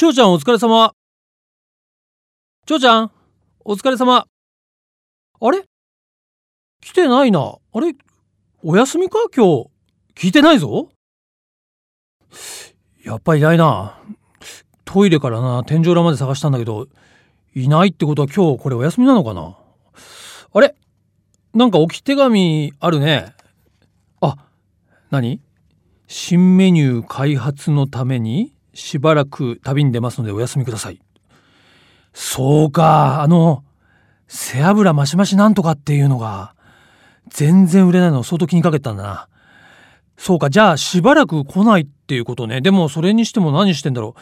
長ちゃんお疲れ様。長ちゃんお疲れ様。あれ？来てないな。あれ？お休みか？今日。聞いてないぞ。やっぱいないな。トイレからな、天井裏まで探したんだけど、いないってことは今日これお休みなのかなあれ？なんか置き手紙あるね。あ、何？新メニュー開発のために？しばらく旅に出ますのでお休みください。そうか、あの、背脂マシマシなんとかっていうのが、全然売れないのを相当気にかけたんだな。そうか、じゃあしばらく来ないっていうことね。でもそれにしても何してんだろう。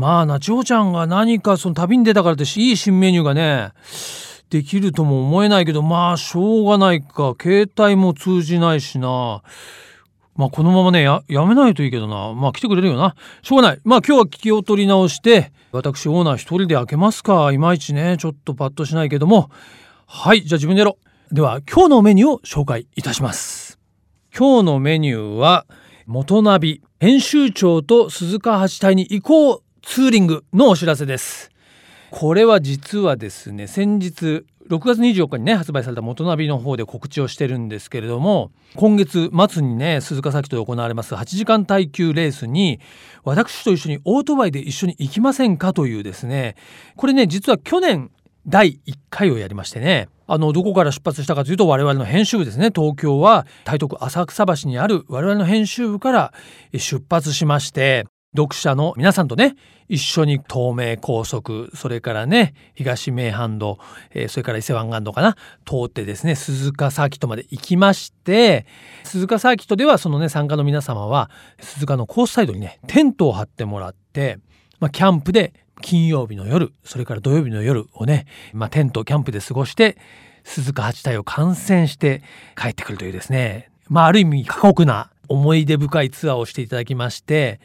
まあな、千穂ちゃんが何かその旅に出たからっていい新メニューがね、できるとも思えないけど、まあしょうがないか。携帯も通じないしな。まあこのままねや、やめないといいけどな。まあ来てくれるよな。しょうがない。まあ今日は気を取り直して、私オーナー一人で開けますか。いまいちね、ちょっとパッとしないけども。はい、じゃあ自分でやろう。では今日のメニューを紹介いたします。今日のメニューは、元ナビ、編集長と鈴鹿八隊に行こうツーリングのお知らせです。これは実はですね、先日6月24日にね発売された元ナビの方で告知をしてるんですけれども今月末にね鈴鹿崎と行われます8時間耐久レースに私と一緒にオートバイで一緒に行きませんかというですね。これね実は去年第1回をやりましてねあのどこから出発したかというと我々の編集部ですね。東京は台東区浅草橋にある我々の編集部から出発しまして読者の皆さんとね一緒に東名高速それからね東名阪道、えー、それから伊勢湾岸道かな通ってですね鈴鹿サーキットまで行きまして鈴鹿サーキットではそのね参加の皆様は鈴鹿のコースサイドにねテントを張ってもらって、まあ、キャンプで金曜日の夜それから土曜日の夜をね、まあ、テントキャンプで過ごして鈴鹿八体を観戦して帰ってくるというですねまあある意味過酷な思い出深いツアーをしていただきまして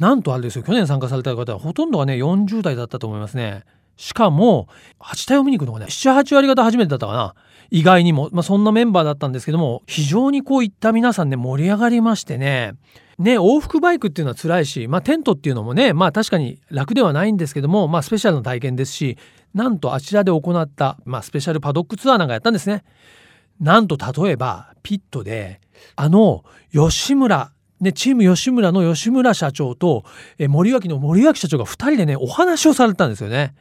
なんとあれですよ去年参加された方はほとんどがね40代だったと思いますね。しかも8体を見に行くのがね78割方初めてだったかな意外にも、まあ、そんなメンバーだったんですけども非常にこういった皆さんね盛り上がりましてねね往復バイクっていうのは辛いし、まあ、テントっていうのもねまあ確かに楽ではないんですけども、まあ、スペシャルな体験ですしなんとあちらで行った、まあ、スペシャルパドックツアーなんかやったんですね。なんと例えばピットであの吉村ね、チーム吉村の吉村社長と、え森脇の森脇社長が2人でねお話をされたんですよね。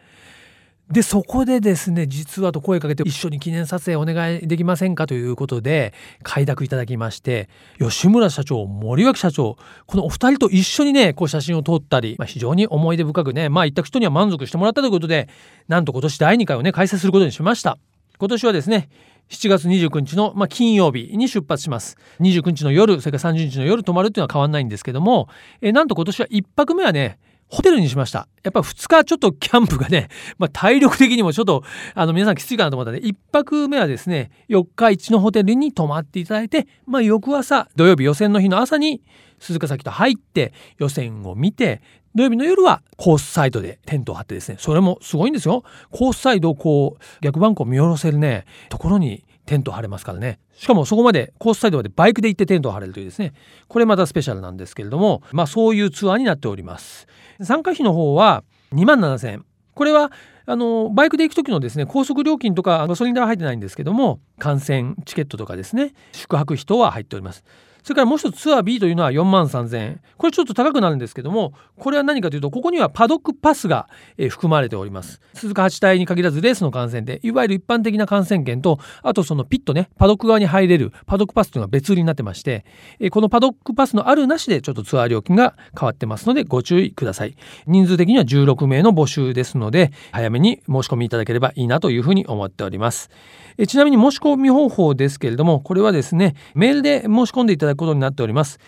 でそこでですね実はと声かけて一緒に記念撮影お願いできませんかということで快諾いただきまして吉村社長森脇社長このお二人と一緒にねこう写真を撮ったり、まあ、非常に思い出深くねまあ行った人には満足してもらったということでなんと今年第2回をね開催することにしました。今年はですね7月29日の、まあ、金曜日に出発します。29日の夜それから30日の夜泊まるっていうのは変わんないんですけども、えなんと今年は1泊目はねホテルにしました。やっぱ2日ちょっとキャンプがね、まあ、体力的にもちょっとあの皆さんきついかなと思ったので1泊目はですね4日市のホテルに泊まっていただいて、まあ、翌朝土曜日予選の日の朝に鈴鹿崎と入って予選を見て土曜日の夜はコースサイドでテントを張ってですねそれもすごいんですよコースサイドをこう逆バンクを見下ろせるねところにテント張れますからね。しかもそこまでコースサイドまでバイクで行ってテントを張れるというですね。これまたスペシャルなんですけれどもまあそういうツアーになっております。参加費の方は2万7000これはあのバイクで行く時のですね高速料金とかガソリン代は入ってないんですけども観戦チケットとかですね宿泊費等は入っております。それからもう一つツアー B というのは4万3000円。これちょっと高くなるんですけどもこれは何かというとここにはパドックパスが、え含まれております。鈴鹿8体に限らずレースの観戦でいわゆる一般的な観戦券とあとそのピットねパドック側に入れるパドックパスというのは別売りになってまして、えこのパドックパスのあるなしでちょっとツアー料金が変わってますのでご注意ください。人数的には16名の募集ですので早めに申し込みいただければいいなというふうに思っております。えちなみに申し込み方法ですけれどもこれはですねメールで申し込んでいただくことになっております。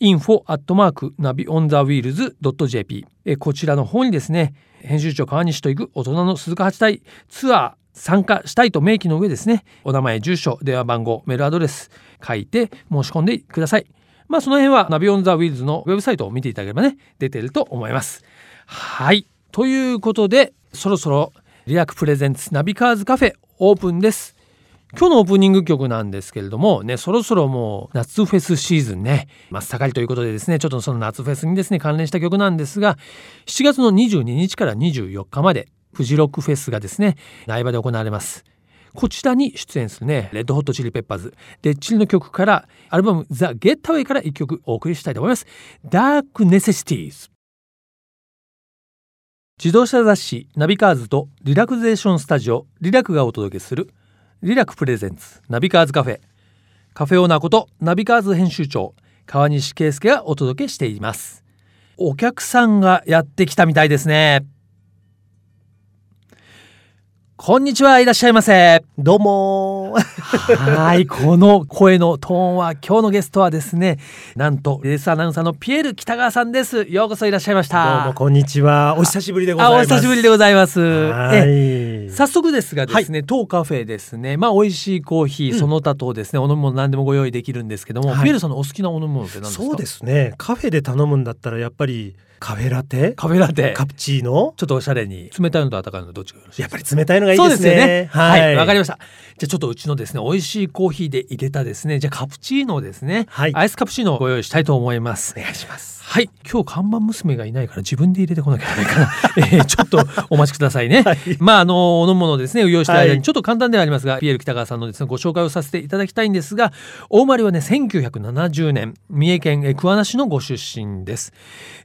info アットマークナビオンザウィールズ .jp こちらの方にですね編集長河西と行く大人の鈴鹿8耐ツアー参加したいと明記の上ですねお名前住所電話番号メールアドレス書いて申し込んでください。まあその辺は NAVI on the Wheels のウェブサイトを見ていただければね出てると思います。はい。ということでそろそろ Re.Ra.Ku presents NAVI CARS CAFE オープンです。今日のオープニング曲なんですけれどもねそろそろもう夏フェスシーズンね真っ盛りということでですねちょっとその夏フェスにですね関連した曲なんですが7月の22日から24日までフジロックフェスがですね苗場で行われます。こちらに出演するねレッドホットチリペッパーズでチリの曲からアルバム「The Getaway から1曲お送りしたいと思います。 Dark Necessities。自動車雑誌ナビカーズとリラクゼーションスタジオ Re.Ra.Ku がお届けする Re.Ra.Ku presents NAVI CARS CAFE。カフェオーナーことナビカーズ編集長河西啓介がお届けしています。お客さんがやってきたみたいですね。こんにちはいらっしゃいませ。どうも。はいこの声のトーンは今日のゲストはですねなんとレースアナウンサーのピエール北川さんです。ようこそいらっしゃいました。どうもこんにちは。お久しぶりでございます。あお久しぶりでございます。はい。早速ですがですね、当カフェですね。まあ美味しいコーヒー、うん。その他とですねお飲み物何でもご用意できるんですけども、はい。ピエールさんのお好きなお飲み物って何ですか？そうですね。カフェで頼むんだったらやっぱりカフェラテ？カフェラテ。カプチーノ？ちょっとおしゃれに。冷たいのと温かいのどっちがよろしいやっぱり冷たいのがいいですね。そうですよね。はい。わ、かりまました。じゃあちょっとうちのですね美味しいコーヒーで入れたですね。じゃあカプチーノをですね、はい。アイスカプチーノをご用意したいと思います。お願いしますはい。今日看板娘がいないから自分で入れてこなきゃいけないかな、えーちょっとお待ちくださいね、はい。まああのお飲み物をですね。用意してる間はい。にちょっと簡単ではありますが、ピエール北川さんのですねご紹介をさせていただきたいんですがお生まれはね1970年三重県えー桑名市のご出身です。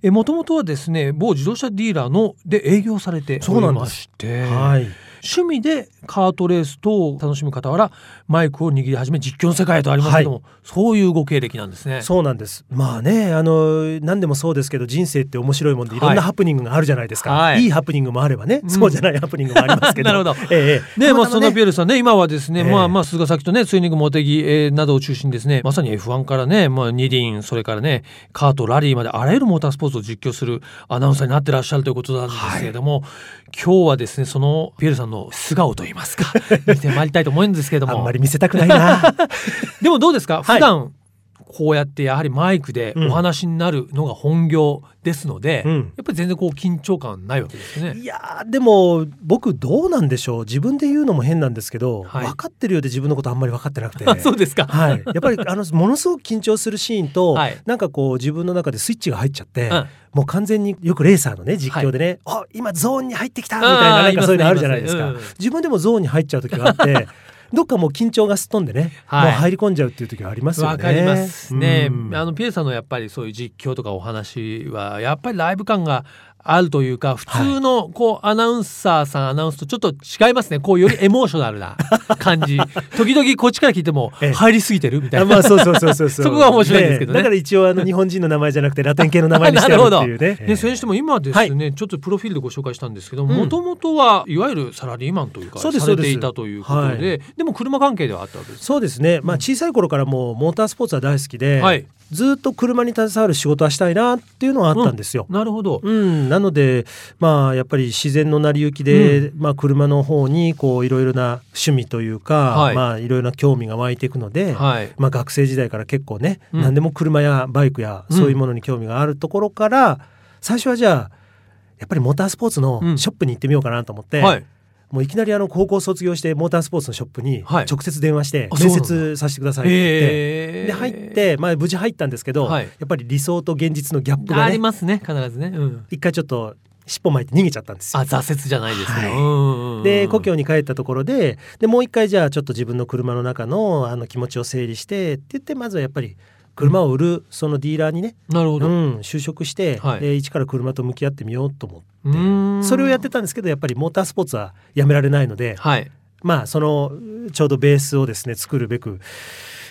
えもともとはですね某自動車ディーラーので営業されておりましてはい。趣味でカートレース等を楽しむ傍らマイクを握り始め実況の世界へとありますけども、そういうご経歴なんですね。そうなんです。まあねあの何でもそうですけど人生って面白いもんでい。ろんはいなハプニングがあるじゃないですか、はい。い、いハプニングもあればね、うん。そうじゃないハプニングもありますけど。なるほど。ええねまあ、そんなピエールさんね今はですね、ええ。まあまあ菅崎とねツイニングモテギ、えーなどを中心にですねまさに F1 からね、まあ、二輪それからねカートラリーまであらゆるモータースポーツを実況するアナウンサーになってらっしゃるということなんですけれども、今日はですねそのピエールさんの素顔といいますか？見てまいりたいと思うんですけれども。あんまり見せたくないな。でもどうですか？はい。普段こうやってやはりマイクでお話になるのが本業ですので、うん。やっぱり全然こう緊張感ないわけですね。いやーでも僕どうなんでしょう。自分で言うのも変なんですけど、はい。分かってるようで自分のことあんまり分かってなくて。あ そうですか。はい、やっぱりあのものすごく緊張するシーンと、はい。なんかこう自分の中でスイッチが入っちゃって、うん。もう完全によくレーサーのね実況でね「あ今ゾーンに入ってきた」みたいななんかそういうのあるじゃないですか。言いますね。自分でもゾーンに入っちゃう時があって どっかもう緊張がすっ飛んでね、はい。もう入り込んじゃうっていう時がありますよね。わかりますね、うん。あのピエールさんのやっぱりそういう実況とかお話はやっぱりライブ感があるというか普通のこうアナウンサーさんアナウンスとちょっと違いますね。こうより エモーショナルな感じ。時々こっちから聞いてもええ。入りすぎてるみたいな、あまあそうそうそうそう そこが面白いんですけどね。だから一応あの日本人の名前じゃなくてラテン系の名前にしてあるっていうね。でそれにしても今ですね、ちょっとプロフィールでご紹介したんですけどうん。もともとはいわゆるサラリーマンというかされていたということででも車関係ではあったわけです。そうですね、まあ、小さい頃からもうモータースポーツは大好きで、はいずっと車に携わる仕事はしたいなっていうのはあったんですよ。なるほど。うん、なのでまあやっぱり自然の成り行きで、まあ、車の方にこういろいろな趣味というか、はいまあいろいろな興味が湧いていくので、はい。まあ、学生時代から結構ね、うん何でも車やバイクやそういうものに興味があるところから、最初はじゃあやっぱりモータースポーツのうんショップに行ってみようかなと思って、はい。もういきなりあの高校卒業してモータースポーツのショップにはい直接電話して面接させてくださいって言って、えで入って、まあ、無事入ったんですけど、はいやっぱり理想と現実のギャップがありねますね必ずね。うん。一回ちょっと尻尾巻いて逃げちゃったんですよ。あ挫折じゃないですけど。はいで故郷に帰ったところででもう一回じゃあちょっと自分の車の中のあの気持ちを整理してって言ってまずはやっぱり車を売るそのディーラーにね、うなるほど。ん、就職して、はい。で一から車と向き合ってみようと思ってうーん。それをやってたんですけどやっぱりモータースポーツはやめられないのではい。まあそのちょうどベースをですね作るべく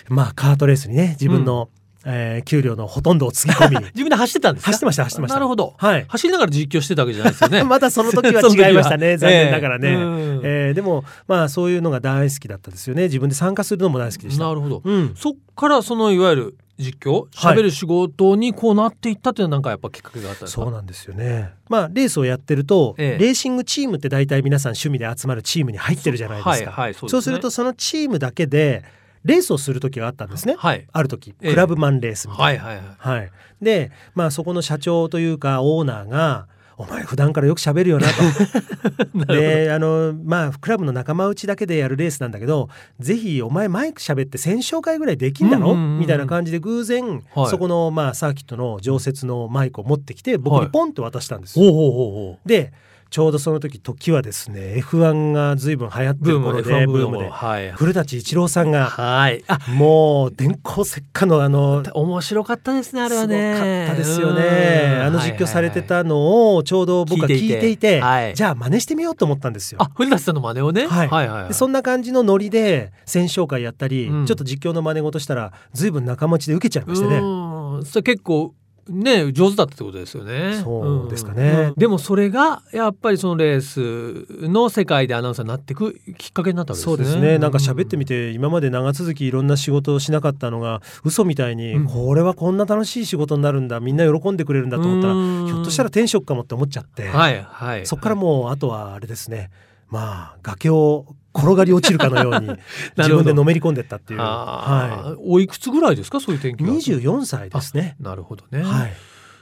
まあカートレースにね自分の、えー給料のほとんどをつぎ込み。自分で走ってたんですか？走ってました走ってました。なるほど。はい。走りながら実況してたわけじゃないですよね。まだその時は違いましたね 残念ながらね、ええうん。えーでもまあそういうのが大好きだったですよね。自分で参加するのも大好きでした。なるほど。うん、そっからそのいわゆる実況はい。喋る仕事にこうなっていったっていうのはなんかやっぱきっかけがあったんですか？そうなんですよね。まあレースをやってると、ええ。レーシングチームって大体皆さん趣味で集まるチームに入ってるじゃないですか、はいはいそうですね。そうするとそのチームだけでレースをする時があったんですね、はいある時ええクラブマンレースみたいな、はいはいはい。はい、でまあそこの社長というかオーナーがお前普段からよく喋るよなと。であのまあクラブの仲間内だけでやるレースなんだけどぜひお前マイク喋って選紹介ぐらいできんだろ、うんうんうんみたいな感じで偶然、はい。そこのまあサーキットの常設のマイクを持ってきて僕にポンと渡したんですよ。ほうほうほうほう。でちょうどその時時はですね F1 が随分流行ってる頃でブームブームではい。古舘一郎さんがはい。あもう電光石火のあの面白かったですねあれすごかはねったですよね。あの実況されてたのをちょうど僕は聞いていて、はい。じゃあ真似してみようと思ったんですよ。あ古舘さんの真似をね。はい。はいはいでそんな感じのノリで選紹会やったり、うん。ちょっと実況の真似事したら随分仲間内で受けちゃいましてね。うん。それ結構ね上手だったってことですよね。そうですかね。んでもそれがやっぱりそのレースの世界でアナウンサーになっていくきっかけになったわけですね。そうですね。なんか喋ってみて今まで長続きいろんな仕事をしなかったのが嘘みたいに、うん。これはこんな楽しい仕事になるんだみんな喜んでくれるんだと思ったらうん。ひょっとしたら天職かもって思っちゃって、はいはい。そっからもうあとはあれですねまあ崖を転がり落ちるかのように 自分でのめり込んでったっていう、あはーおいくつぐらいですかそういう天い、気が。24歳ですね。なるほどね。はい。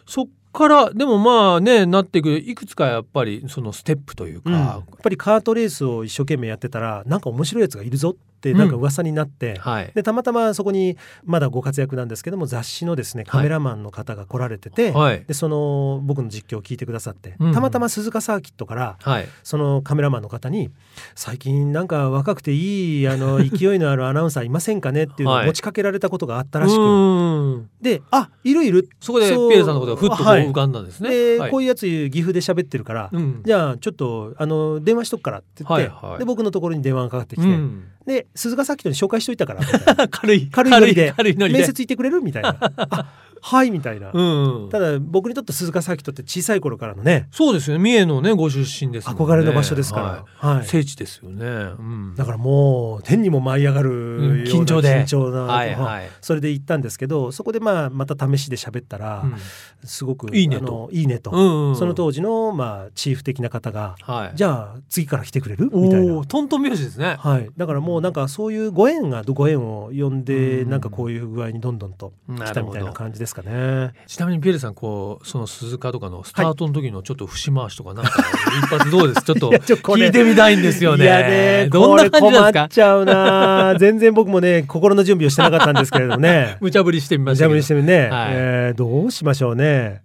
そっからでもまあねなっていくいくつかやっぱりそのステップといううん、やかっ、ぱりカートレースを一生懸命やってたらなんか面白いやつがいるぞってなんか噂になって、はい。でたまたまそこにまだご活躍なんですけども雑誌のですねカメラマンの方が来られてて、はい。でその僕の実況を聞いてくださって、うん。たまたま鈴鹿サーキットからはい。そのカメラマンの方に「最近なんか若くていいあの勢いのあるアナウンサーいませんかね?」っていうのはい。を持ちかけられたことがあったらしく、うん。で「あいるいる」そこでピエールさんのことがふっと浮かんだんですね。こういうやつ岐阜で喋ってるから、うん。じゃあちょっとあの電話しとくからって言って、はいはい。で僕のところに電話がかかってきて、うんで鈴鹿サーキットに紹介しといたから 軽い。軽いノリで。軽いノリで。面接行ってくれる？みたいな。あはいみたいな、うんただ僕にとって鈴鹿サーキットって小さい頃からのね。そうですよね。三重のねご出身ですね。憧れの場所ですから、はい。はい。聖地ですよね、うん、だからもう天にも舞い上がるようなうん緊張で。緊張な、はいはい、それで行ったんですけどそこでまあまた試しで喋ったら、うん。すごくいいねと。いいねと、うんうんその当時のまあチーフ的な方がはい、じゃあ次から来てくれる？みたいな。トントン拍子ですね。はい、だからもうなんかそういうご縁がご縁を呼んでうん。なんかこういう具合にどんどんと来たみたいな感じですかね。ちなみにピエールさんこうその鈴鹿とかのスタートの時のちょっと節回しとかなんか 一発どうです？ちょっと聞いてみたいんですよね。いやねどんな感じですか？っちゃうな。全然僕もね心の準備をしてなかったんですけれどもね。無茶ぶりしてみました無茶ぶりしてるね、はい。えーどうしましょうね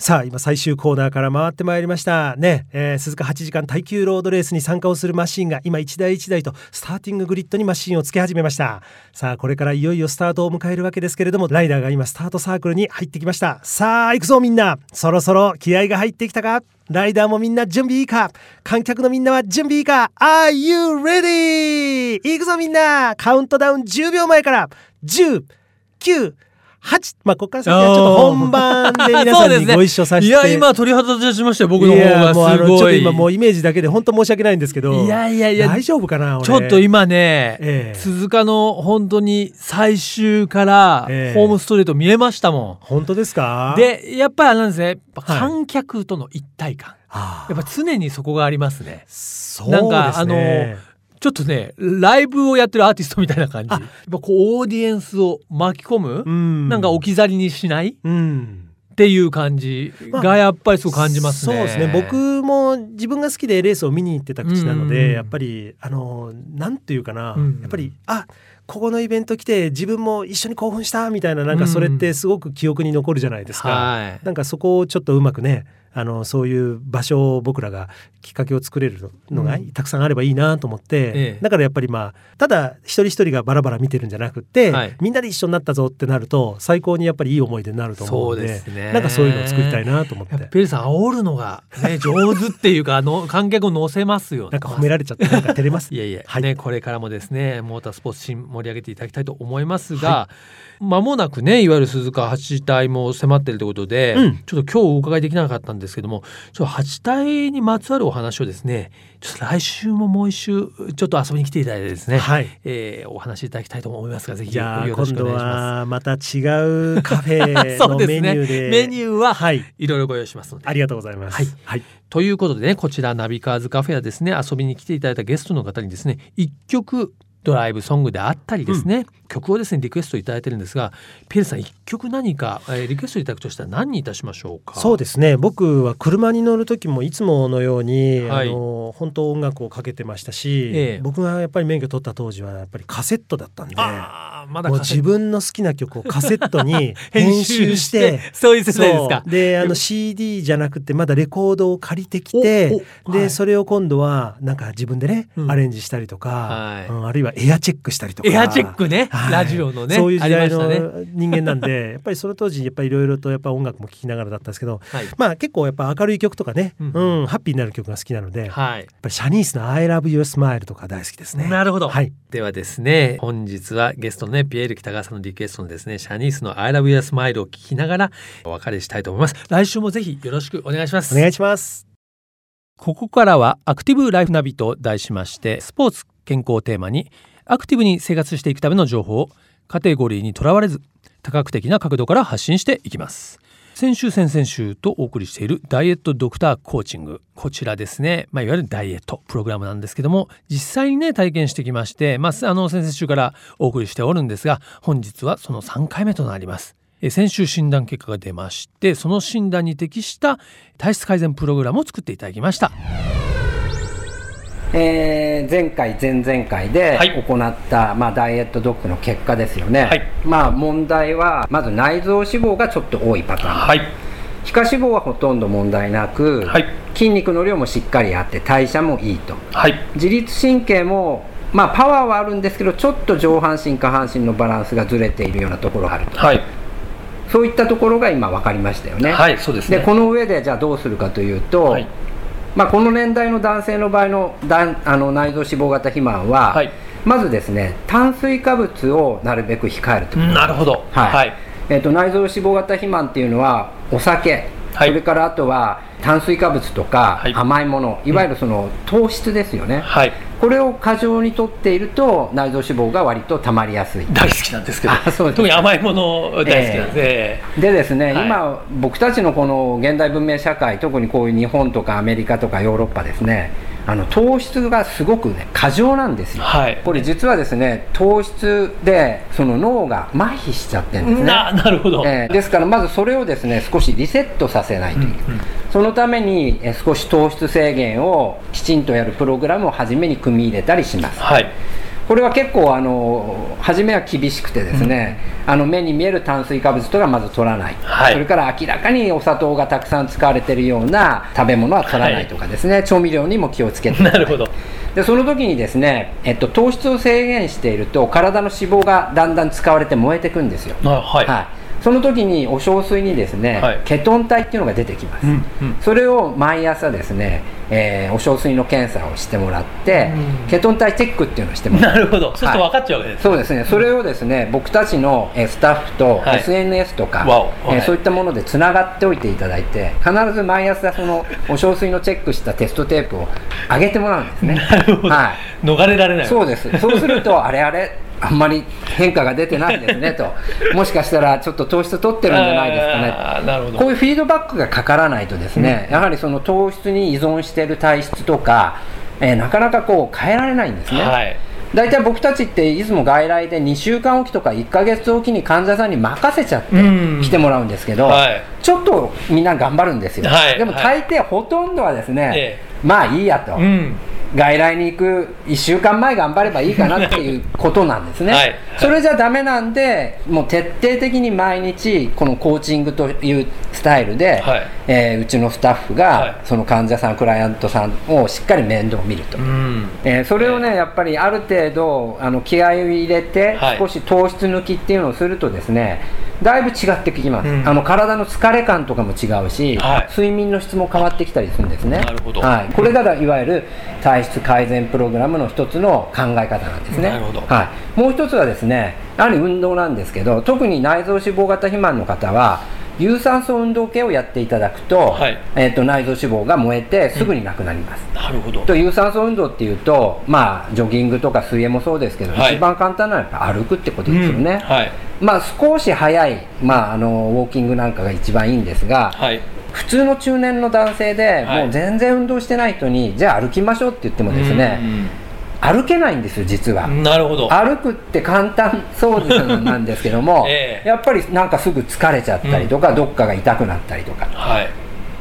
さあ今最終コーナーから回ってまいりました。ね、えー鈴鹿8時間耐久ロードレースに参加をするマシンが今一台一台とスターティンググリッドにマシンをつけ始めました。さあこれからいよいよスタートを迎えるわけですけれどもライダーが今スタートサークルに入ってきました。さあ行くぞみんな。そろそろ気合が入ってきたか？ライダーもみんな準備いいか？観客のみんなは準備いいか？Are you ready? 行くぞみんな。カウントダウン10秒前から。10 9 8まあここから先はちょっと本番で皆さんにご一緒させて。いや今鳥肌立ちましたよ僕の方いやがもうあのちょっとすごい今もうイメージだけで本当申し訳ないんですけど。いやいやいや大丈夫かな俺。ちょっと今ね、ええ。鈴鹿の本当に最終からええ。ホームストレート見えましたも本当ですか？ん。でやっぱりなんですね観客との一体感、あやっぱ常にそこがありますね。そうなんかですねちょっとねライブをやってるアーティストみたいな感じ。やあっぱこうオーディエンスを巻き込む、うん。なんか置き去りにしない？うん。っていう感じ。がやっぱりすごく感じますね。そうですね。僕も自分が好きでレースを見に行ってた口なので、うん。やっぱりあのなんていうかな、うん。やっぱりあここのイベント来て自分も一緒に興奮したみたいななんかそれってすごく記憶に残るじゃないですか。はい。なんかそこをちょっとうまくねあのそういう場所を僕らがきっかけを作れるのがうん。たくさんあればいいなと思って、ええ。だからやっぱりまあただ一人一人がバラバラ見てるんじゃなくって、はい。みんなで一緒になったぞってなると最高にやっぱりいい思い出になると思うのでそうですね。なんかそういうのを作りたいなと思って。ペリーさん煽るのがね 上手っていうかあの観客を乗せますよ。なんか褒められちゃってなんか照れます いやいや、はい。ねこれからもですねモータースポーツシーン盛り上げていただきたいと思いますが、間もなくねいわゆる鈴鹿八体も迫ってるということで、うん。ちょっと今日お伺いできなかったんですけどもちょっと八体にまつわるお話をですねちょっと来週ももう一週ちょっと遊びに来ていただいてですね、はい。えーお話しいただきたいと思いますがぜひよろしくお願いしまはまた違うカフェす。そうのですね。メニューで。メニューははい。いろいろご用意しますので。ありがとうございます。はい。はい、ということでねこちらナビカーズカフェはですね遊びに来ていただいたゲストの方にですね一曲ドライブソングであったりですね、曲をですねリクエストいただいてるんですがピエールさん一曲何か、えーリクエストいただくとしたら何にいたしましょうか？そうですね。僕は車に乗る時もいつものように、はい。あの本当音楽をかけてましたし、ええ。僕がやっぱり免許取った当時はやっぱりカセットだったんでまだ自分の好きな曲をカセットに編 編集集ししててそういう世代ですか？であの CD じゃなくてまだレコードを借りてきてで、はい。それを今度はなんか自分でね、うん。アレンジしたりとか、はい。うんあるいはエアチェックしたりとか。エアチェックね、はい。ラジオのねそういう時代の人間なんで やっぱりその当時やっぱりいろいろとやっぱ音楽も聴きながらだったんですけどはい、まあ結構やっぱ明るい曲とかね、ううんんハッピーになる曲が好きなので、やっはいぱりシャニースの「I love your smile」とか大好きですね。なるほど、はい、ではですね本日はゲストのねピエール北川さんのリクエストのですねシャニースの「I love your smile」を聞きながらお別れしたいと思います。来週もぜひよろしくお願いします。お願いします。ここからはアクティブライフナビと題しましてスポーツ健康をテーマにアクティブに生活していくための情報をカテゴリーにとらわれず多角的な角度から発信していきます先週先々週とお送りしているダイエットドクターコーチング。こちらですね、まあ、いわゆるダイエットプログラムなんですけども実際にね体験してきまして、まあ、あの先々週からお送りしておるんですが本日はその3回目となります。え先週診断結果が出ましてその診断に適した体質改善プログラムを作っていただきました。えー前回前々回ではい。行った、まあ、ダイエットドックの結果ですよね、はい。まあ問題はまず内臓脂肪がちょっと多いパターン、はい。皮下脂肪はほとんど問題なく、はい。筋肉の量もしっかりあって代謝もいいと。はい。自律神経もまあパワーはあるんですけどちょっと上半身下半身のバランスがずれているようなところがあると。はい。そういったところが今分かりましたよね、はいそうですね。でこの上でじゃあどうするかというと、はいまあ、この年代の男性の場合のだんあの内臓脂肪型肥満は、はい。まずですね炭水化物をなるべく控えると。なるほど。はい。はい。えー、と内臓脂肪型肥満っていうのはお酒、はい。それからあとは炭水化物とかはい。甘いもの、いわゆるその糖質ですよね、はいこれを過剰にとっていると内臓脂肪が割とたまりやすい。大好きなんですけど。あそうです。特に甘いもの大好きなんで、でですね、はい。今僕たちのこの現代文明社会特にこういう日本とかアメリカとかヨーロッパですねあの糖質がすごくね過剰なんですよ、はい。これ実はですね糖質でその脳が麻痺しちゃってるんですね。ななるほど、えーですからまずそれをですね少しリセットさせないといけない、そのためにえー少し糖質制限をきちんとやるプログラムを初めに組み入れたりします。はい。これは結構あの初めは厳しくてですね、あの目に見える炭水化物とかまず取らない、はい。それから明らかにお砂糖がたくさん使われているような食べ物は取らないとかですね、調味料にも気をつけて。なるほど。でその時にですね、えっと、糖質を制限していると体の脂肪がだんだん使われて燃えてくんですよ。あはい、はい、その時にお小水にですね、はい。ケトン体っていうのが出てきます、うんうん。それを毎朝ですね、えーお小水の検査をしてもらって、ケトン体チェックっていうのをしてもらう。なるほど。そうすると分かっちゃうわけです、そうですね。それをですね僕たちのえースタッフとはい。SNS とか、はいえーそういったものでつながっておいていただいて必ず毎朝そのお小水のチェックしたテストテープを上げてもらうんですね。なるほど、はい。逃れられないそうです。そうするとあれあれあんまり変化が出てないですねと。もしかしたらちょっと糖質取ってるんじゃないですかね。あーなるほど。こういうフィードバックがかからないとですね、やはりその糖質に依存している体質とか、えーなかなかこう変えられないんですね、はい。大体僕たちっていつも外来で2週間おきとか1か月おきに患者さんに任せちゃってうん。来てもらうんですけど、はい。ちょっとみんな頑張るんですよ、はい。でも大抵ほとんどはですね、え。まあいいやと、うん外来に行く1週間前頑張ればいいかなっていうことなんですね、はい。それじゃダメなんでもう徹底的に毎日このコーチングというスタイルで、はい。えーうちのスタッフはい。がその患者さんクライアントさんをしっかり面倒を見ると、うん。えーそれをねやっぱりある程度あの気合を入れて、はい。少し糖質抜きっていうのをするとですねだいぶ違ってきます、うん。あの体の疲れ感とかも違うし、はい。睡眠の質も変わってきたりするんですね。なるほど。はい、これがいわゆる体質改善プログラムの一つの考え方なんですね。なるほど。はい、もう一つはですねやはり運動なんですけど特に内臓脂肪型肥満の方は有酸素運動系をやっていただくと,、はい。えー、と内臓脂肪が燃えてすぐになくなります、なるほど。と有酸素運動っていうとまあジョギングとか水泳もそうですけど、はい。一番簡単なのはやっぱ歩くってことですよね、まあ少し早い、まあ、あのウォーキングなんかが一番いいんですが、はい。普通の中年の男性ではい。もう全然運動してない人に、じゃあ歩きましょうって言ってもですね、歩けないんですよ実は、なるほど。歩くって簡単そうなんですけども、ええ。やっぱりなんかすぐ疲れちゃったりとか、どっかが痛くなったりとか。はい。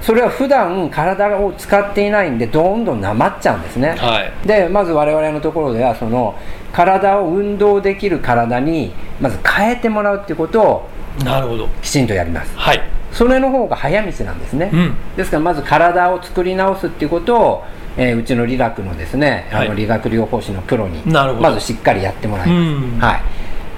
それは普段体を使っていないんでどんどんなまっちゃうんですね、はい。でまず我々のところではその体を運動できる体にまず変えてもらうっていうことをなるほど。きちんとやります。はい。それの方が早道なんですね、うん。ですからまず体を作り直すっていうことを、えーうちの理学のですね、あはい。の理学療法士のプロにまずしっかりやってもらいます、うん。はい、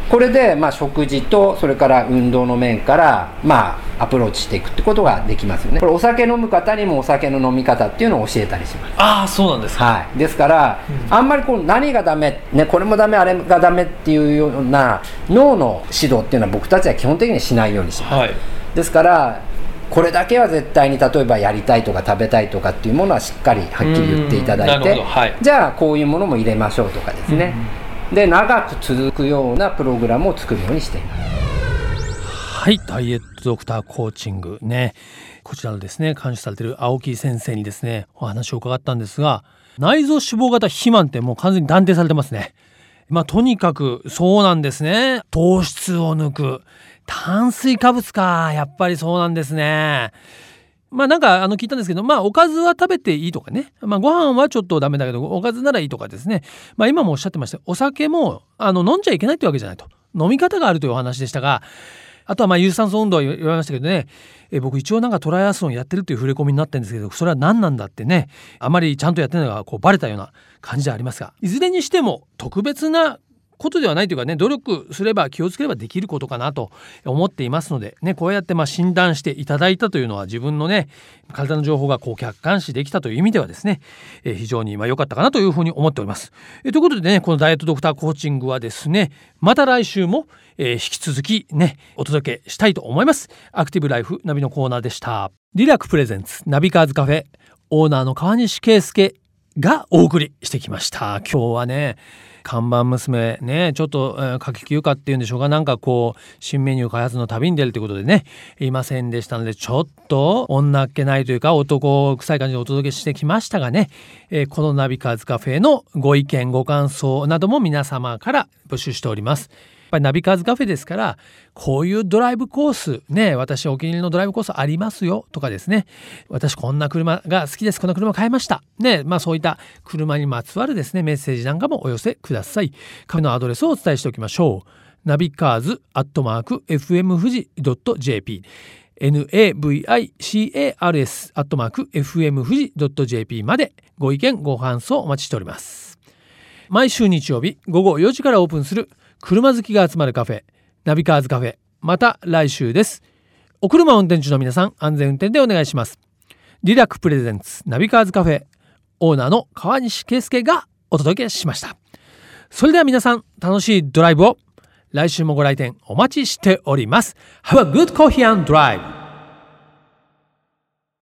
これで、まあ、食事とそれから運動の面から、まあ、アプローチしていくってことができますよね。これお酒飲む方にもお酒の飲み方っていうのを教えたりします。ああそうなんですか。はい、ですから、あんまりこう何がダメ、ね、これもダメあれがダメっていうような脳の指導っていうのは僕たちは基本的にしないようにします、はい。ですからこれだけは絶対に例えばやりたいとか食べたいとかっていうものはしっかりはっきり言っていただいてはい。じゃあこういうものも入れましょうとかですね、で長く続くようなプログラムを作るようにしています。はいダイエットドクターコーチングね。こちらのですね監修されている青木先生にですねお話を伺ったんですが内臓脂肪型肥満ってもう完全に断定されてますね。まあとにかくそうなんですね。糖質を抜く炭水化物か。やっぱりそうなんですね。まあなんかあの聞いたんですけどまあおかずは食べていいとかね。まあご飯はちょっとダメだけどおかずならいいとかですね。まあ今もおっしゃってました。お酒もあの飲んじゃいけないってわけじゃないと。飲み方があるというお話でしたがあとはまあ有酸素運動は言われましたけどね。え僕一応なんかトライアスロンやってるっていう触れ込みになってるんですけどそれは何なんだってね。あまりちゃんとやってないのがこうバレたような感じではありますがいずれにしても特別なことではないというかね努力すれば気をつければできることかなと思っていますのでねこうやってまあ診断していただいたというのは自分のね体の情報がこう客観視できたという意味ではですね、えー非常に良かったかなというふうに思っております。えーということでねこのダイエットドクターコーチングはですねまた来週も、えー引き続きねお届けしたいと思います。アクティブライフナビのコーナーでした。 Re.Ra.Ku presents NAVI CARS CAFEオーナーの川西圭介がお送りしてきました今日はね看板娘ねちょっと、えー、夏季休暇っていうんでしょうかなんかこう新メニュー開発の旅に出るってことでねいませんでしたのでちょっと女っ気ないというか男臭い感じでお届けしてきましたがね、えーこのナビカーズカフェのご意見ご感想なども皆様から募集しております。ぱりナビカーズカフェですからこういうドライブコースね私お気に入りのドライブコースありますよとかですね。私こんな車が好きですこんな車買いました。ねまあそういった車にまつわるですねメッセージなんかもお寄せください。カフェのアドレスをお伝えしておきましょう。ナビカーズアットマーク FM 富士 .jp navicars アットマーク FM 富士 .jp までご意見ご感想お待ちしております。毎週日曜日午後4時からオープンする車好きが集まるカフェナビカーズカフェまた来週です。お車運転中の皆さん安全運転でお願いします。 Re.Ra.Ku presents NAVI CARS CAFE オーナーの河西啓介がお届けしました。それでは皆さん楽しいドライブを来週もご来店お待ちしております。Have a good coffee and drive!